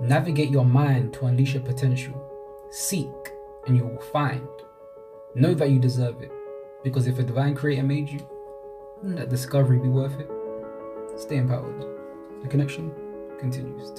Navigate your mind to unleash your potential. Seek and you will find. Know that you deserve it. Because if a divine creator made you, wouldn't that discovery be worth it? Stay empowered. The connection continues.